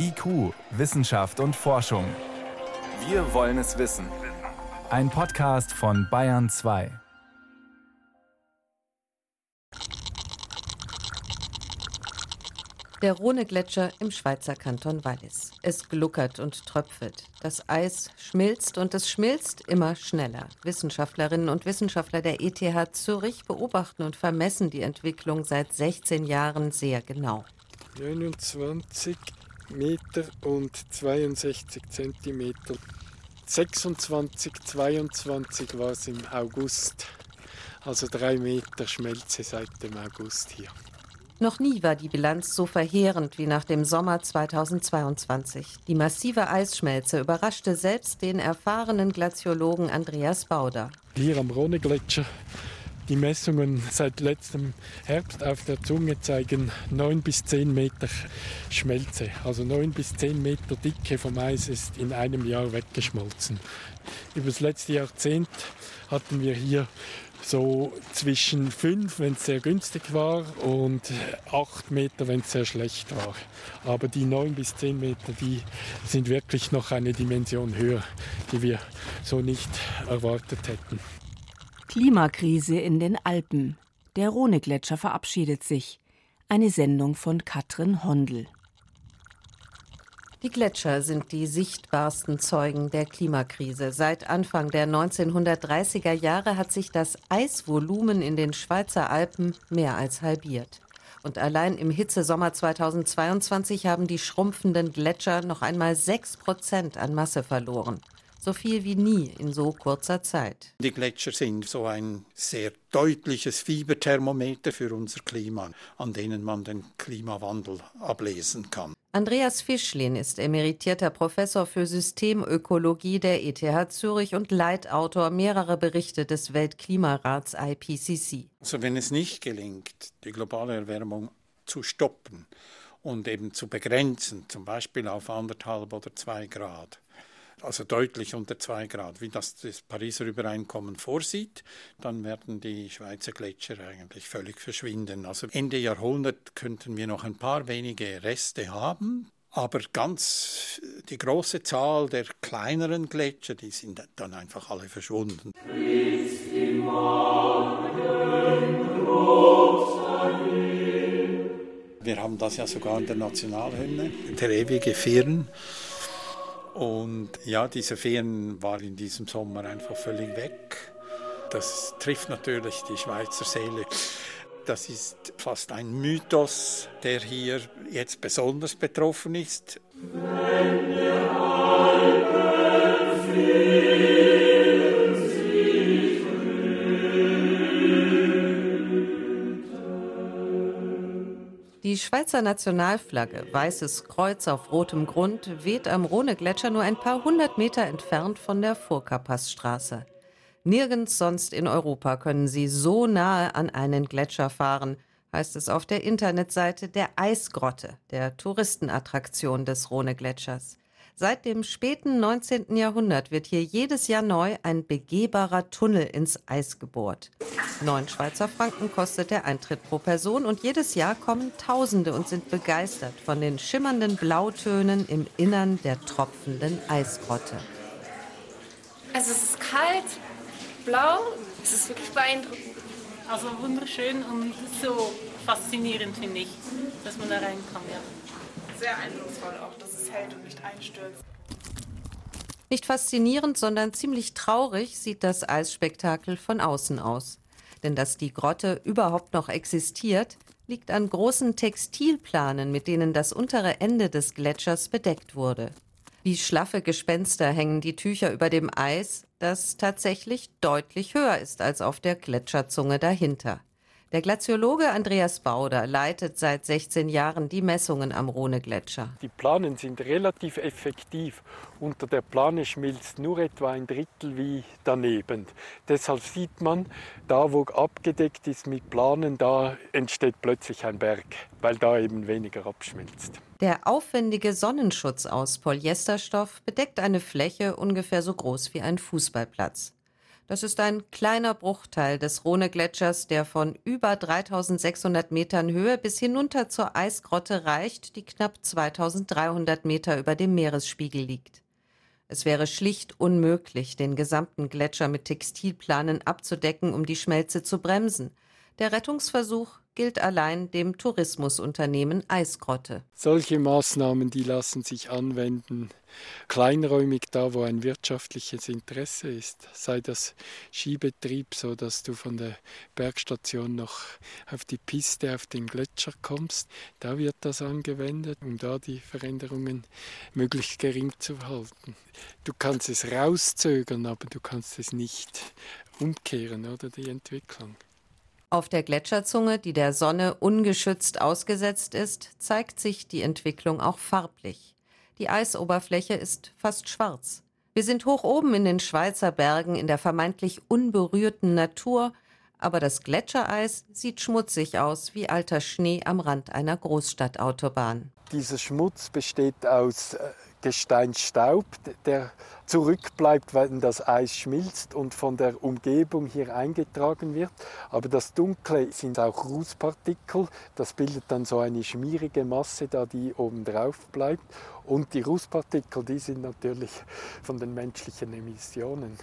IQ, Wissenschaft und Forschung. Wir wollen es wissen. Ein Podcast von Bayern 2. Der Rhone-Gletscher im Schweizer Kanton Wallis. Es gluckert und tröpfelt. Das Eis schmilzt und es schmilzt immer schneller. Wissenschaftlerinnen und Wissenschaftler der ETH Zürich beobachten und vermessen die Entwicklung seit 16 Jahren sehr genau. 29 Meter und 62 Zentimeter. 26, 22 war es im August. Also drei Meter Schmelze seit dem August hier. Noch nie war die Bilanz so verheerend wie nach dem Sommer 2022. Die massive Eisschmelze überraschte selbst den erfahrenen Glaziologen Andreas Bauder. Hier am Rhone-Gletscher die Messungen seit letztem Herbst auf der Zunge zeigen 9 bis 10 Meter Schmelze. Also 9 bis 10 Meter Dicke vom Eis ist in einem Jahr weggeschmolzen. Über das letzte Jahrzehnt hatten wir hier so zwischen 5, wenn es sehr günstig war, und 8 Meter, wenn es sehr schlecht war. Aber die 9 bis 10 Meter, die sind wirklich noch eine Dimension höher, die wir so nicht erwartet hätten. Klimakrise in den Alpen. Der Rhone-Gletscher verabschiedet sich. Eine Sendung von Katrin Hondel. Die Gletscher sind die sichtbarsten Zeugen der Klimakrise. Seit Anfang der 1930er Jahre hat sich das Eisvolumen in den Schweizer Alpen mehr als halbiert. Und allein im Hitzesommer 2022 haben die schrumpfenden Gletscher noch einmal 6 Prozent an Masse verloren so viel wie nie in so kurzer Zeit. Die Gletscher sind so ein sehr deutliches Fieberthermometer für unser Klima, an denen man den Klimawandel ablesen kann. Andreas Fischlin ist emeritierter Professor für Systemökologie der ETH Zürich und Leitautor mehrerer Berichte des Weltklimarats IPCC. Also wenn es nicht gelingt, die globale Erwärmung zu stoppen und eben zu begrenzen, zum Beispiel auf anderthalb oder zwei Grad, also deutlich unter 2 Grad, wie das das Pariser Übereinkommen vorsieht, dann werden die Schweizer Gletscher eigentlich völlig verschwinden. Also Ende Jahrhundert könnten wir noch ein paar wenige Reste haben, aber ganz die große Zahl der kleineren Gletscher, die sind dann einfach alle verschwunden. Wir haben das ja sogar in der Nationalhymne, der ewige Firn. Und ja, diese Ferien waren in diesem Sommer einfach völlig weg. Das trifft natürlich die Schweizer Seele. Das ist fast ein Mythos, der hier jetzt besonders betroffen ist. Wenn wir Die Schweizer Nationalflagge, weißes Kreuz auf rotem Grund, weht am Rhone-Gletscher nur ein paar hundert Meter entfernt von der Furka-Passstraße. Nirgends sonst in Europa können Sie so nahe an einen Gletscher fahren, heißt es auf der Internetseite der Eisgrotte, der Touristenattraktion des Rhone-Gletschers. Seit dem späten 19. Jahrhundert wird hier jedes Jahr neu ein begehbarer Tunnel ins Eis gebohrt. Neun Schweizer Franken kostet der Eintritt pro Person und jedes Jahr kommen Tausende und sind begeistert von den schimmernden Blautönen im Innern der tropfenden Eisgrotte. Also es ist kalt, blau, es ist wirklich beeindruckend. Also wunderschön und so faszinierend finde ich, dass man da reinkommt. Ja sehr eindrucksvoll auch, dass es hält und nicht einstürzt. Nicht faszinierend, sondern ziemlich traurig sieht das Eisspektakel von außen aus. Denn dass die Grotte überhaupt noch existiert, liegt an großen Textilplanen, mit denen das untere Ende des Gletschers bedeckt wurde. Wie schlaffe Gespenster hängen die Tücher über dem Eis, das tatsächlich deutlich höher ist als auf der Gletscherzunge dahinter. Der Glaziologe Andreas Bauder leitet seit 16 Jahren die Messungen am Rhone-Gletscher. Die Planen sind relativ effektiv. Unter der Plane schmilzt nur etwa ein Drittel wie daneben. Deshalb sieht man, da wo abgedeckt ist mit Planen, da entsteht plötzlich ein Berg, weil da eben weniger abschmilzt. Der aufwendige Sonnenschutz aus Polyesterstoff bedeckt eine Fläche ungefähr so groß wie ein Fußballplatz. Das ist ein kleiner Bruchteil des Rhone-Gletschers, der von über 3600 Metern Höhe bis hinunter zur Eisgrotte reicht, die knapp 2300 Meter über dem Meeresspiegel liegt. Es wäre schlicht unmöglich, den gesamten Gletscher mit Textilplanen abzudecken, um die Schmelze zu bremsen. Der Rettungsversuch gilt allein dem Tourismusunternehmen Eisgrotte. Solche Maßnahmen, die lassen sich anwenden, kleinräumig da, wo ein wirtschaftliches Interesse ist, sei das Skibetrieb, so dass du von der Bergstation noch auf die Piste, auf den Gletscher kommst, da wird das angewendet, um da die Veränderungen möglichst gering zu halten. Du kannst es rauszögern, aber du kannst es nicht umkehren, oder die Entwicklung. Auf der Gletscherzunge, die der Sonne ungeschützt ausgesetzt ist, zeigt sich die Entwicklung auch farblich. Die Eisoberfläche ist fast schwarz. Wir sind hoch oben in den Schweizer Bergen in der vermeintlich unberührten Natur, aber das Gletschereis sieht schmutzig aus wie alter Schnee am Rand einer Großstadtautobahn. Dieser Schmutz besteht aus äh, Gesteinsstaub, der zurückbleibt, wenn das Eis schmilzt und von der Umgebung hier eingetragen wird. Aber das Dunkle sind auch Rußpartikel. Das bildet dann so eine schmierige Masse, da die oben drauf bleibt. Und die Rußpartikel, die sind natürlich von den menschlichen Emissionen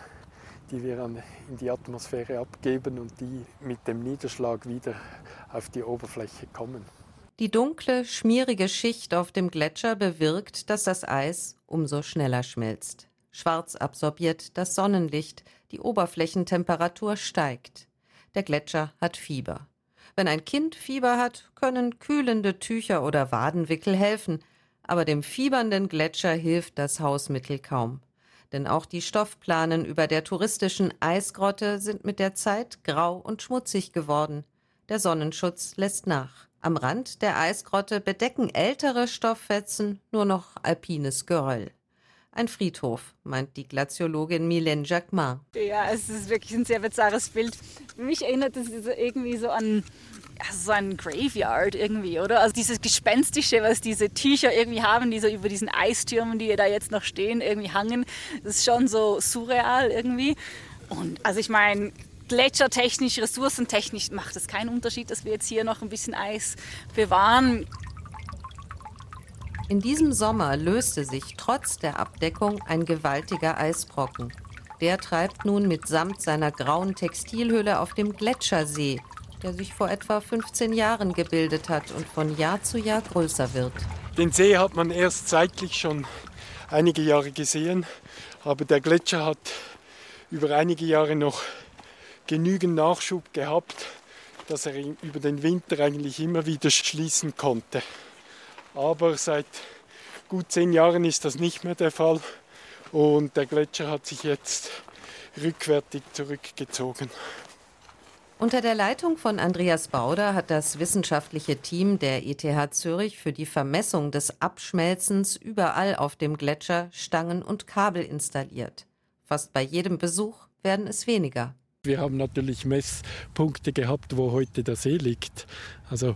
die wir in die Atmosphäre abgeben und die mit dem Niederschlag wieder auf die Oberfläche kommen. Die dunkle, schmierige Schicht auf dem Gletscher bewirkt, dass das Eis umso schneller schmilzt. Schwarz absorbiert das Sonnenlicht, die Oberflächentemperatur steigt. Der Gletscher hat Fieber. Wenn ein Kind Fieber hat, können kühlende Tücher oder Wadenwickel helfen, aber dem fiebernden Gletscher hilft das Hausmittel kaum. Denn auch die Stoffplanen über der touristischen Eisgrotte sind mit der Zeit grau und schmutzig geworden. Der Sonnenschutz lässt nach. Am Rand der Eisgrotte bedecken ältere Stofffetzen nur noch alpines Geröll. Ein Friedhof, meint die Glaziologin Mylène Jacquemin. Ja, es ist wirklich ein sehr bizarres Bild. Mich erinnert es irgendwie so an also so ein Graveyard irgendwie, oder? Also dieses Gespenstische, was diese Tücher irgendwie haben, die so über diesen Eistürmen, die da jetzt noch stehen, irgendwie hangen, das ist schon so surreal irgendwie. Und also ich meine, gletschertechnisch, ressourcentechnisch macht es keinen Unterschied, dass wir jetzt hier noch ein bisschen Eis bewahren. In diesem Sommer löste sich trotz der Abdeckung ein gewaltiger Eisbrocken. Der treibt nun mitsamt seiner grauen Textilhülle auf dem Gletschersee, der sich vor etwa 15 Jahren gebildet hat und von Jahr zu Jahr größer wird. Den See hat man erst seitlich schon einige Jahre gesehen, aber der Gletscher hat über einige Jahre noch genügend Nachschub gehabt, dass er über den Winter eigentlich immer wieder schließen konnte. Aber seit gut zehn Jahren ist das nicht mehr der Fall und der Gletscher hat sich jetzt rückwärtig zurückgezogen. Unter der Leitung von Andreas Bauder hat das wissenschaftliche Team der ETH Zürich für die Vermessung des Abschmelzens überall auf dem Gletscher Stangen und Kabel installiert. Fast bei jedem Besuch werden es weniger. Wir haben natürlich Messpunkte gehabt, wo heute der See liegt. Also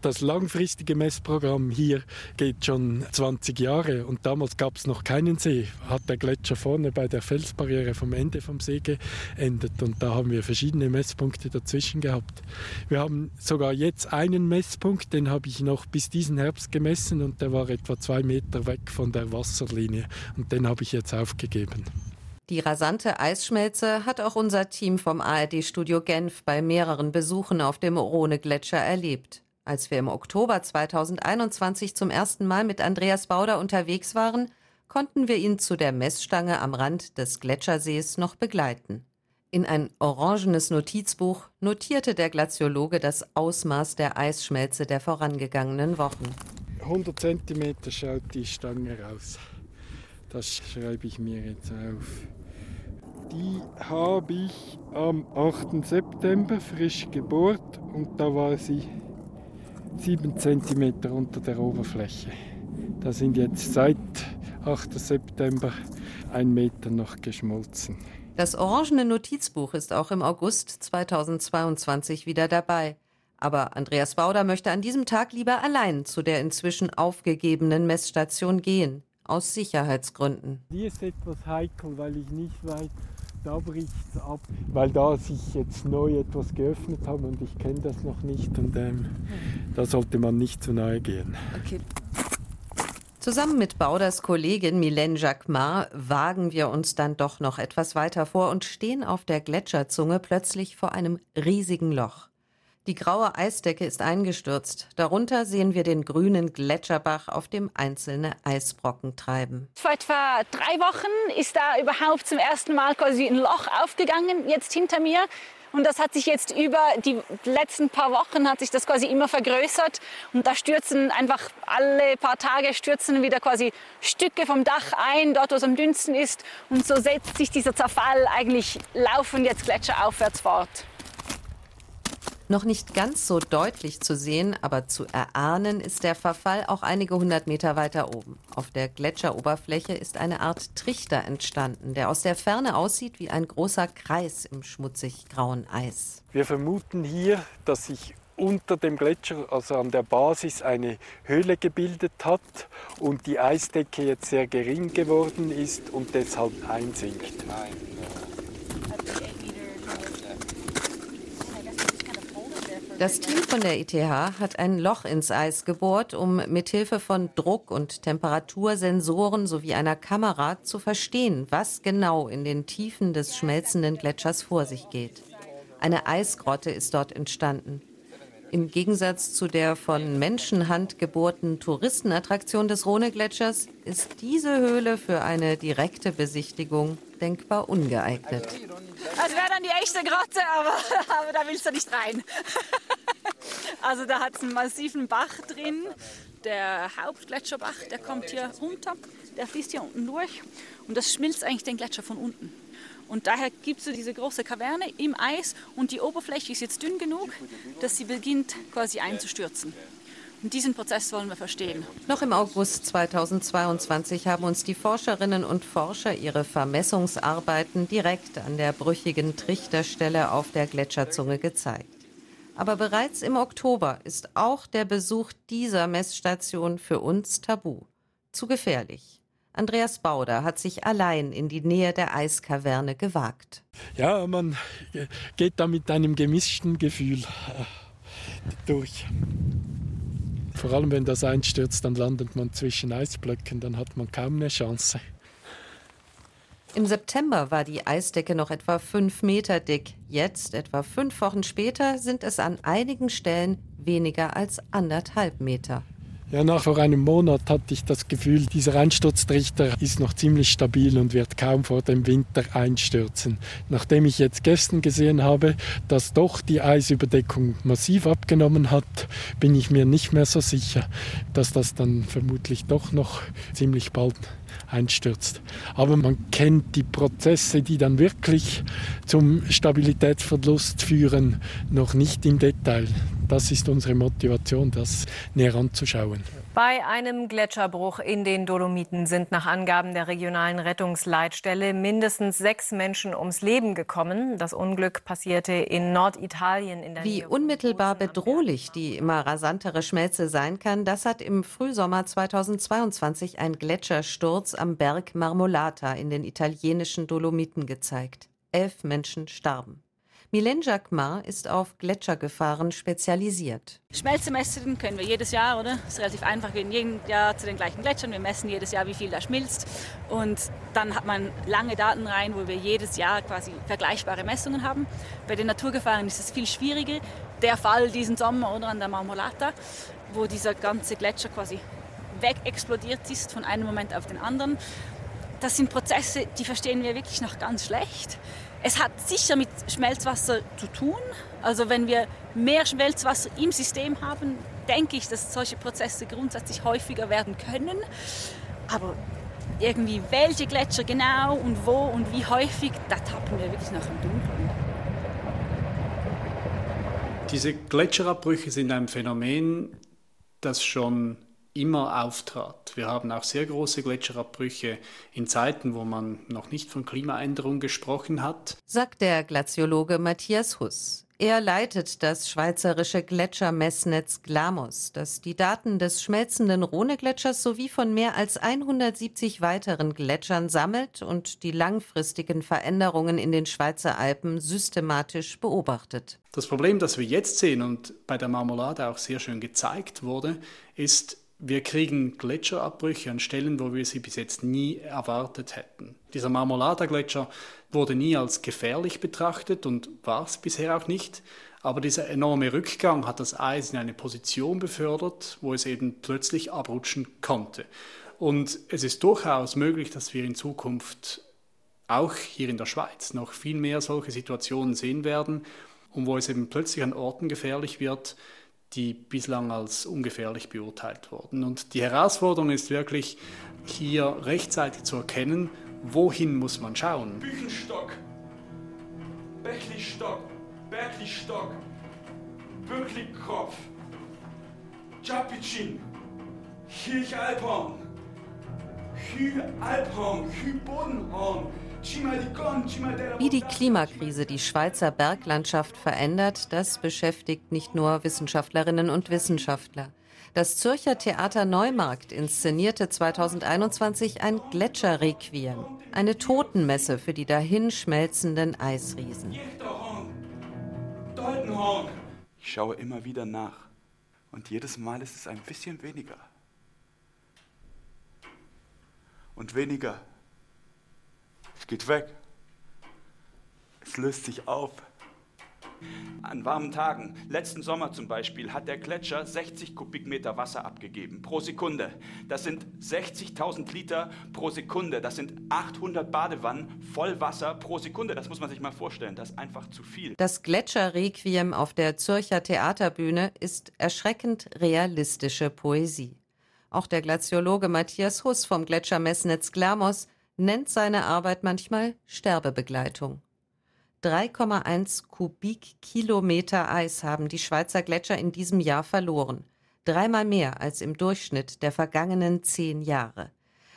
das langfristige Messprogramm hier geht schon 20 Jahre und damals gab es noch keinen See. Hat der Gletscher vorne bei der Felsbarriere vom Ende vom See geendet und da haben wir verschiedene Messpunkte dazwischen gehabt. Wir haben sogar jetzt einen Messpunkt, den habe ich noch bis diesen Herbst gemessen und der war etwa zwei Meter weg von der Wasserlinie und den habe ich jetzt aufgegeben. Die rasante Eisschmelze hat auch unser Team vom ARD-Studio Genf bei mehreren Besuchen auf dem Rhone-Gletscher erlebt. Als wir im Oktober 2021 zum ersten Mal mit Andreas Bauder unterwegs waren, konnten wir ihn zu der Messstange am Rand des Gletschersees noch begleiten. In ein orangenes Notizbuch notierte der Glaziologe das Ausmaß der Eisschmelze der vorangegangenen Wochen. 100 cm schaut die Stange raus. Das schreibe ich mir jetzt auf. Die habe ich am 8. September frisch gebohrt und da war sie 7 cm unter der Oberfläche. Da sind jetzt seit 8. September ein Meter noch geschmolzen. Das orangene Notizbuch ist auch im August 2022 wieder dabei. Aber Andreas Bauder möchte an diesem Tag lieber allein zu der inzwischen aufgegebenen Messstation gehen, aus Sicherheitsgründen. Die ist etwas heikel, weil ich nicht weiß, da bricht es ab, weil da sich jetzt neu etwas geöffnet haben und ich kenne das noch nicht und ähm, da sollte man nicht zu nahe gehen. Okay. Zusammen mit Bauders Kollegin Mylène Jacquemart wagen wir uns dann doch noch etwas weiter vor und stehen auf der Gletscherzunge plötzlich vor einem riesigen Loch. Die graue Eisdecke ist eingestürzt. Darunter sehen wir den grünen Gletscherbach, auf dem einzelne Eisbrocken treiben. Vor etwa drei Wochen ist da überhaupt zum ersten Mal quasi ein Loch aufgegangen, jetzt hinter mir. Und das hat sich jetzt über die letzten paar Wochen hat sich das quasi immer vergrößert. Und da stürzen einfach alle paar Tage stürzen wieder quasi Stücke vom Dach ein, dort wo es am dünnsten ist. Und so setzt sich dieser Zerfall eigentlich laufend jetzt gletscher fort. Noch nicht ganz so deutlich zu sehen, aber zu erahnen ist der Verfall auch einige hundert Meter weiter oben. Auf der Gletscheroberfläche ist eine Art Trichter entstanden, der aus der Ferne aussieht wie ein großer Kreis im schmutzig grauen Eis. Wir vermuten hier, dass sich unter dem Gletscher, also an der Basis, eine Höhle gebildet hat und die Eisdecke jetzt sehr gering geworden ist und deshalb einsinkt. Nein. Das Team von der ETH hat ein Loch ins Eis gebohrt, um mithilfe von Druck- und Temperatursensoren sowie einer Kamera zu verstehen, was genau in den Tiefen des schmelzenden Gletschers vor sich geht. Eine Eisgrotte ist dort entstanden. Im Gegensatz zu der von Menschenhand gebohrten Touristenattraktion des Rhone-Gletschers ist diese Höhle für eine direkte Besichtigung denkbar ungeeignet. Das wäre dann die echte Grotte, aber, aber da willst du nicht rein. Also da hat es einen massiven Bach drin. Der Hauptgletscherbach, der kommt hier runter, der fließt hier unten durch und das schmilzt eigentlich den Gletscher von unten. Und daher gibt es so diese große Kaverne im Eis und die Oberfläche ist jetzt dünn genug, dass sie beginnt quasi einzustürzen. Und diesen Prozess wollen wir verstehen. Noch im August 2022 haben uns die Forscherinnen und Forscher ihre Vermessungsarbeiten direkt an der brüchigen Trichterstelle auf der Gletscherzunge gezeigt. Aber bereits im Oktober ist auch der Besuch dieser Messstation für uns tabu. Zu gefährlich. Andreas Bauder hat sich allein in die Nähe der Eiskaverne gewagt. Ja, man geht da mit einem gemischten Gefühl äh, durch. Vor allem wenn das einstürzt, dann landet man zwischen Eisblöcken, dann hat man kaum eine Chance. Im September war die Eisdecke noch etwa fünf Meter dick. Jetzt, etwa fünf Wochen später, sind es an einigen Stellen weniger als anderthalb Meter. Ja, nach vor einem Monat hatte ich das Gefühl, dieser Einsturztrichter ist noch ziemlich stabil und wird kaum vor dem Winter einstürzen. Nachdem ich jetzt gestern gesehen habe, dass doch die Eisüberdeckung massiv abgenommen hat, bin ich mir nicht mehr so sicher, dass das dann vermutlich doch noch ziemlich bald einstürzt. Aber man kennt die Prozesse, die dann wirklich zum Stabilitätsverlust führen, noch nicht im Detail. Das ist unsere Motivation, das näher anzuschauen. Bei einem Gletscherbruch in den Dolomiten sind nach Angaben der regionalen Rettungsleitstelle mindestens sechs Menschen ums Leben gekommen. Das Unglück passierte in Norditalien. In der Wie unmittelbar bedrohlich die immer rasantere Schmelze sein kann, das hat im Frühsommer 2022 ein Gletschersturz am Berg Marmolata in den italienischen Dolomiten gezeigt. Elf Menschen starben. Mylène Jacquemart ist auf Gletschergefahren spezialisiert. Schmelze messen können wir jedes Jahr, oder? Das ist relativ einfach. Wir gehen jedes Jahr zu den gleichen Gletschern. Wir messen jedes Jahr, wie viel da schmilzt. Und dann hat man lange Daten rein, wo wir jedes Jahr quasi vergleichbare Messungen haben. Bei den Naturgefahren ist es viel schwieriger. Der Fall diesen Sommer oder an der Marmolata, wo dieser ganze Gletscher quasi wegexplodiert ist von einem Moment auf den anderen. Das sind Prozesse, die verstehen wir wirklich noch ganz schlecht. Es hat sicher mit Schmelzwasser zu tun. Also wenn wir mehr Schmelzwasser im System haben, denke ich, dass solche Prozesse grundsätzlich häufiger werden können. Aber irgendwie welche Gletscher genau und wo und wie häufig, da tappen wir wirklich noch im Dunkeln. Diese Gletscherabbrüche sind ein Phänomen, das schon immer auftrat. Wir haben auch sehr große Gletscherabbrüche in Zeiten, wo man noch nicht von Klimaänderung gesprochen hat. Sagt der Glaziologe Matthias Huss. Er leitet das schweizerische Gletschermessnetz Glamos, das die Daten des schmelzenden Rhonegletschers sowie von mehr als 170 weiteren Gletschern sammelt und die langfristigen Veränderungen in den Schweizer Alpen systematisch beobachtet. Das Problem, das wir jetzt sehen und bei der Marmelade auch sehr schön gezeigt wurde, ist, wir kriegen Gletscherabbrüche an Stellen, wo wir sie bis jetzt nie erwartet hätten. Dieser Marmolada-Gletscher wurde nie als gefährlich betrachtet und war es bisher auch nicht. Aber dieser enorme Rückgang hat das Eis in eine Position befördert, wo es eben plötzlich abrutschen konnte. Und es ist durchaus möglich, dass wir in Zukunft auch hier in der Schweiz noch viel mehr solche Situationen sehen werden und wo es eben plötzlich an Orten gefährlich wird, die bislang als ungefährlich beurteilt wurden. Und die Herausforderung ist wirklich, hier rechtzeitig zu erkennen, wohin muss man schauen. Büchenstock, Bechlistock, Berglistock, Böcklikopf, Chapitschin, Kirchalphorn, Hü-Alphorn, Hü-Bodenhorn, wie die Klimakrise die Schweizer Berglandschaft verändert, das beschäftigt nicht nur Wissenschaftlerinnen und Wissenschaftler. Das Zürcher Theater Neumarkt inszenierte 2021 ein Gletscherrequiem, eine Totenmesse für die dahinschmelzenden Eisriesen. Ich schaue immer wieder nach und jedes Mal ist es ein bisschen weniger. Und weniger geht weg. Es löst sich auf. An warmen Tagen, letzten Sommer zum Beispiel, hat der Gletscher 60 Kubikmeter Wasser abgegeben pro Sekunde. Das sind 60.000 Liter pro Sekunde. Das sind 800 Badewannen voll Wasser pro Sekunde. Das muss man sich mal vorstellen. Das ist einfach zu viel. Das Gletscherrequiem auf der Zürcher Theaterbühne ist erschreckend realistische Poesie. Auch der Glaziologe Matthias Huss vom Gletschermessnetz Glamos nennt seine Arbeit manchmal Sterbebegleitung. 3,1 Kubikkilometer Eis haben die Schweizer Gletscher in diesem Jahr verloren. Dreimal mehr als im Durchschnitt der vergangenen zehn Jahre.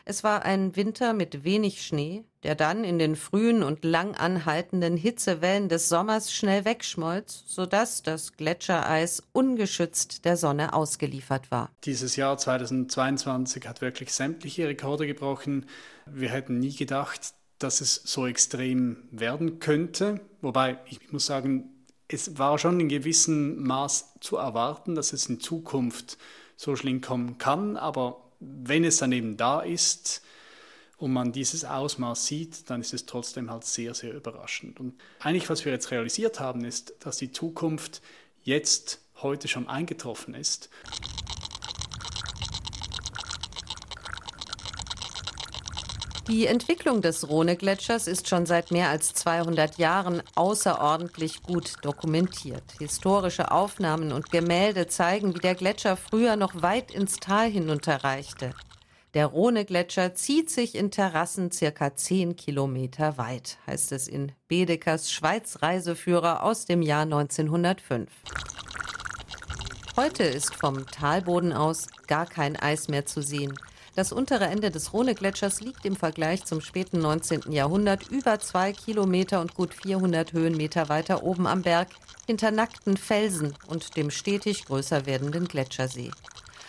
Es war ein Winter mit wenig Schnee, der dann in den frühen und lang anhaltenden Hitzewellen des Sommers schnell wegschmolz, sodass das Gletschereis ungeschützt der Sonne ausgeliefert war. Dieses Jahr 2022 hat wirklich sämtliche Rekorde gebrochen. Wir hätten nie gedacht, dass es so extrem werden könnte. Wobei, ich muss sagen, es war schon in gewissem Maß zu erwarten, dass es in Zukunft so schlimm kommen kann, aber wenn es dann eben da ist und man dieses Ausmaß sieht, dann ist es trotzdem halt sehr, sehr überraschend. Und eigentlich, was wir jetzt realisiert haben, ist, dass die Zukunft jetzt heute schon eingetroffen ist. Die Entwicklung des Rhone-Gletschers ist schon seit mehr als 200 Jahren außerordentlich gut dokumentiert. Historische Aufnahmen und Gemälde zeigen, wie der Gletscher früher noch weit ins Tal hinunterreichte. Der Rhone-Gletscher zieht sich in Terrassen circa 10 Kilometer weit, heißt es in Bedekers Schweiz-Reiseführer aus dem Jahr 1905. Heute ist vom Talboden aus gar kein Eis mehr zu sehen. Das untere Ende des Rhone-Gletschers liegt im Vergleich zum späten 19. Jahrhundert über zwei Kilometer und gut 400 Höhenmeter weiter oben am Berg hinter nackten Felsen und dem stetig größer werdenden Gletschersee.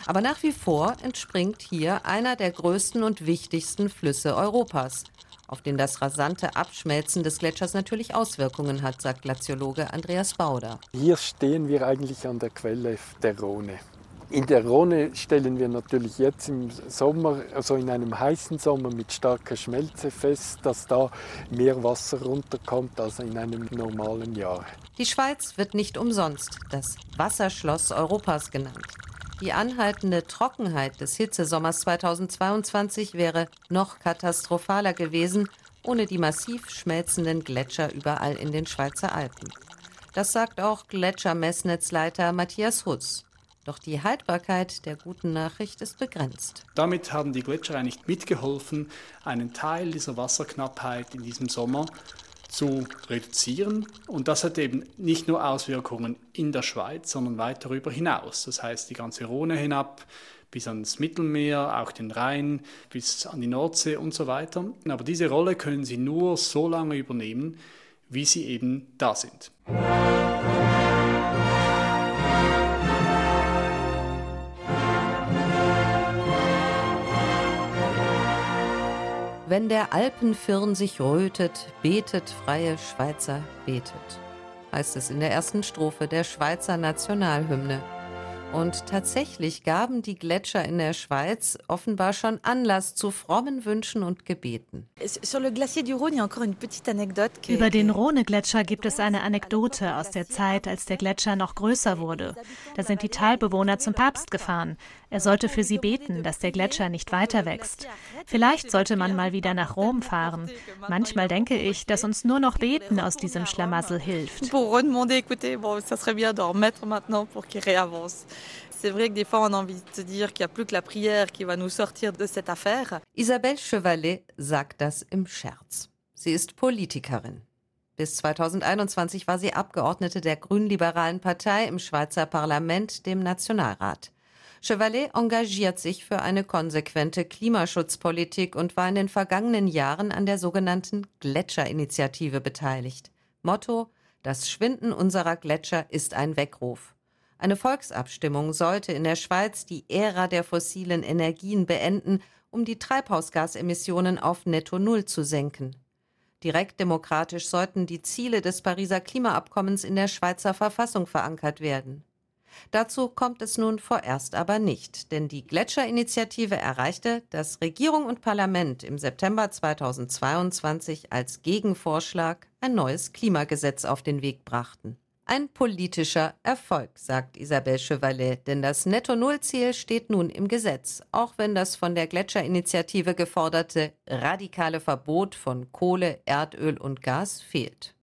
Aber nach wie vor entspringt hier einer der größten und wichtigsten Flüsse Europas, auf den das rasante Abschmelzen des Gletschers natürlich Auswirkungen hat, sagt Glaziologe Andreas Bauder. Hier stehen wir eigentlich an der Quelle der Rhone. In der Rhone stellen wir natürlich jetzt im Sommer, also in einem heißen Sommer mit starker Schmelze fest, dass da mehr Wasser runterkommt als in einem normalen Jahr. Die Schweiz wird nicht umsonst das Wasserschloss Europas genannt. Die anhaltende Trockenheit des Hitzesommers 2022 wäre noch katastrophaler gewesen, ohne die massiv schmelzenden Gletscher überall in den Schweizer Alpen. Das sagt auch Gletschermessnetzleiter Matthias Huss. Doch die Haltbarkeit der guten Nachricht ist begrenzt. Damit haben die Gletscher eigentlich mitgeholfen, einen Teil dieser Wasserknappheit in diesem Sommer zu reduzieren. Und das hat eben nicht nur Auswirkungen in der Schweiz, sondern weit darüber hinaus. Das heißt, die ganze Rhone hinab bis ans Mittelmeer, auch den Rhein, bis an die Nordsee und so weiter. Aber diese Rolle können sie nur so lange übernehmen, wie sie eben da sind. Wenn der Alpenfirn sich rötet, betet freie Schweizer, betet, heißt es in der ersten Strophe der Schweizer Nationalhymne. Und tatsächlich gaben die Gletscher in der Schweiz offenbar schon Anlass zu frommen Wünschen und Gebeten. Über den Rhone-Gletscher gibt es eine Anekdote aus der Zeit, als der Gletscher noch größer wurde. Da sind die Talbewohner zum Papst gefahren. Er sollte für sie beten, dass der Gletscher nicht weiter wächst. Vielleicht sollte man mal wieder nach Rom fahren. Manchmal denke ich, dass uns nur noch Beten aus diesem Schlamassel hilft. C'est vrai que des fois, on a envie de se dire qu'il n'y a plus que la prière qui va nous sortir de cette affaire. Isabelle Chevalet sagt das im Scherz. Sie ist Politikerin. Bis 2021 war sie Abgeordnete der grünliberalen Partei im Schweizer Parlament, dem Nationalrat. Chevalet engagiert sich für eine konsequente Klimaschutzpolitik und war in den vergangenen Jahren an der sogenannten Gletscherinitiative beteiligt. Motto: Das Schwinden unserer Gletscher ist ein Weckruf. Eine Volksabstimmung sollte in der Schweiz die Ära der fossilen Energien beenden, um die Treibhausgasemissionen auf Netto Null zu senken. Direkt demokratisch sollten die Ziele des Pariser Klimaabkommens in der Schweizer Verfassung verankert werden. Dazu kommt es nun vorerst aber nicht, denn die Gletscherinitiative erreichte, dass Regierung und Parlament im September 2022 als Gegenvorschlag ein neues Klimagesetz auf den Weg brachten. Ein politischer Erfolg, sagt Isabelle Chevalet, denn das Netto-Null-Ziel steht nun im Gesetz, auch wenn das von der Gletscherinitiative geforderte radikale Verbot von Kohle, Erdöl und Gas fehlt.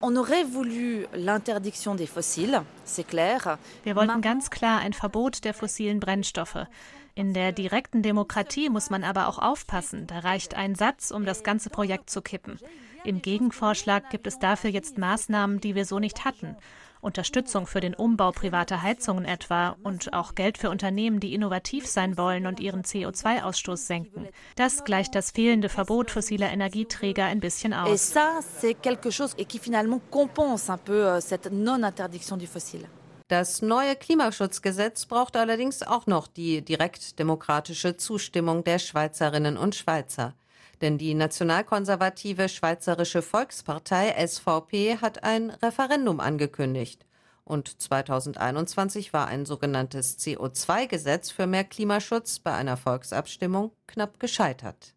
Wir wollten ganz klar ein Verbot der fossilen Brennstoffe. In der direkten Demokratie muss man aber auch aufpassen. Da reicht ein Satz, um das ganze Projekt zu kippen. Im Gegenvorschlag gibt es dafür jetzt Maßnahmen, die wir so nicht hatten. Unterstützung für den Umbau privater Heizungen etwa und auch Geld für Unternehmen, die innovativ sein wollen und ihren CO2-Ausstoß senken. Das gleicht das fehlende Verbot fossiler Energieträger ein bisschen aus. Et ça, c'est quelque chose qui finalement compense un peu euh, cette non-interdiction du fossile. Das neue Klimaschutzgesetz braucht allerdings auch noch die direktdemokratische Zustimmung der Schweizerinnen und Schweizer. Denn die nationalkonservative Schweizerische Volkspartei SVP hat ein Referendum angekündigt. Und 2021 war ein sogenanntes CO2-Gesetz für mehr Klimaschutz bei einer Volksabstimmung knapp gescheitert.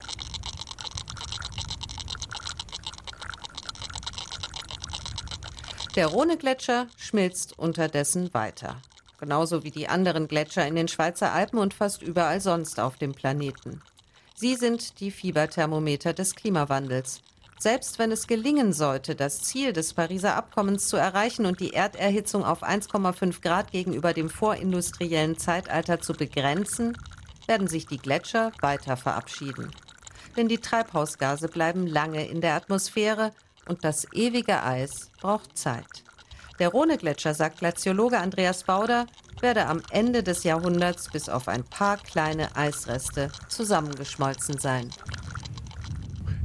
Der Rhone-Gletscher schmilzt unterdessen weiter. Genauso wie die anderen Gletscher in den Schweizer Alpen und fast überall sonst auf dem Planeten. Sie sind die Fieberthermometer des Klimawandels. Selbst wenn es gelingen sollte, das Ziel des Pariser Abkommens zu erreichen und die Erderhitzung auf 1,5 Grad gegenüber dem vorindustriellen Zeitalter zu begrenzen, werden sich die Gletscher weiter verabschieden. Denn die Treibhausgase bleiben lange in der Atmosphäre und das ewige Eis braucht Zeit. Der Rhone-Gletscher, sagt Glaziologe Andreas Bauder, werde am Ende des Jahrhunderts bis auf ein paar kleine Eisreste zusammengeschmolzen sein.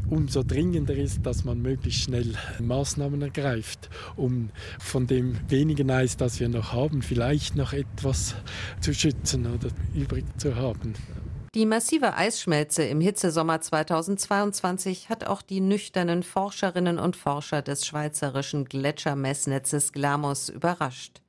Umso dringender ist, dass man möglichst schnell Maßnahmen ergreift, um von dem wenigen Eis, das wir noch haben, vielleicht noch etwas zu schützen oder übrig zu haben. Die massive Eisschmelze im Hitzesommer 2022 hat auch die nüchternen Forscherinnen und Forscher des schweizerischen Gletschermessnetzes Glamos überrascht.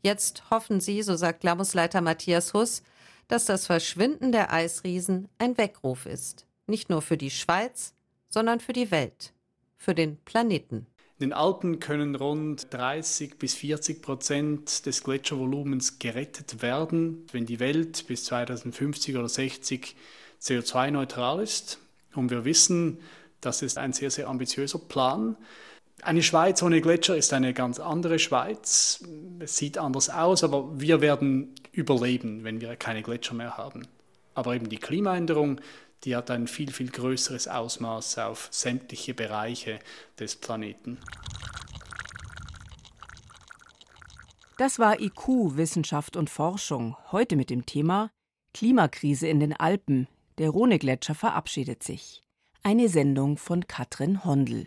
Jetzt hoffen sie, so sagt Glamusleiter Matthias Huss, dass das Verschwinden der Eisriesen ein Weckruf ist. Nicht nur für die Schweiz, sondern für die Welt, für den Planeten. In den Alpen können rund 30 bis 40 Prozent des Gletschervolumens gerettet werden, wenn die Welt bis 2050 oder 60 CO2-neutral ist. Und wir wissen, das ist ein sehr, sehr ambitiöser Plan. Eine Schweiz ohne Gletscher ist eine ganz andere Schweiz. Es sieht anders aus, aber wir werden überleben, wenn wir keine Gletscher mehr haben. Aber eben die Klimaänderung, die hat ein viel, viel größeres Ausmaß auf sämtliche Bereiche des Planeten. Das war IQ Wissenschaft und Forschung, heute mit dem Thema Klimakrise in den Alpen. Der Rhone-Gletscher verabschiedet sich. Eine Sendung von Katrin Hondel.